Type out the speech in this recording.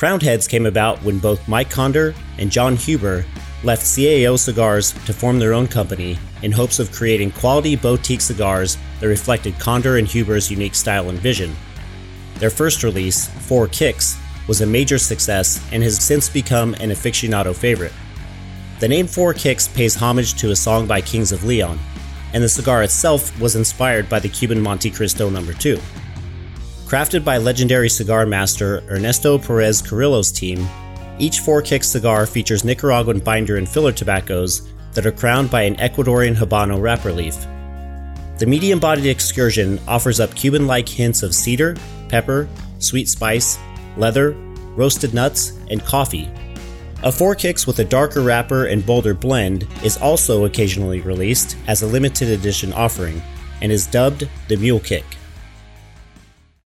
Crowned Heads came about when both Mike Conder and Jon Huber left CAO Cigars to form their own company in hopes of creating quality boutique cigars that reflected Conder and Huber's unique style and vision. Their first release, Four Kicks, was a major success and has since become an aficionado favorite. The name Four Kicks pays homage to a song by Kings of Leon, and the cigar itself was inspired by the Cuban Montecristo No. 2. Crafted by legendary cigar master Ernesto Perez Carrillo's team, each Four Kicks cigar features Nicaraguan binder and filler tobaccos that are crowned by an Ecuadorian Habano wrapper leaf. The medium bodied excursion offers up Cuban like hints of cedar, pepper, sweet spice, leather, roasted nuts, and coffee. A Four Kicks with a darker wrapper and bolder blend is also occasionally released as a limited edition offering and is dubbed the Mule Kick.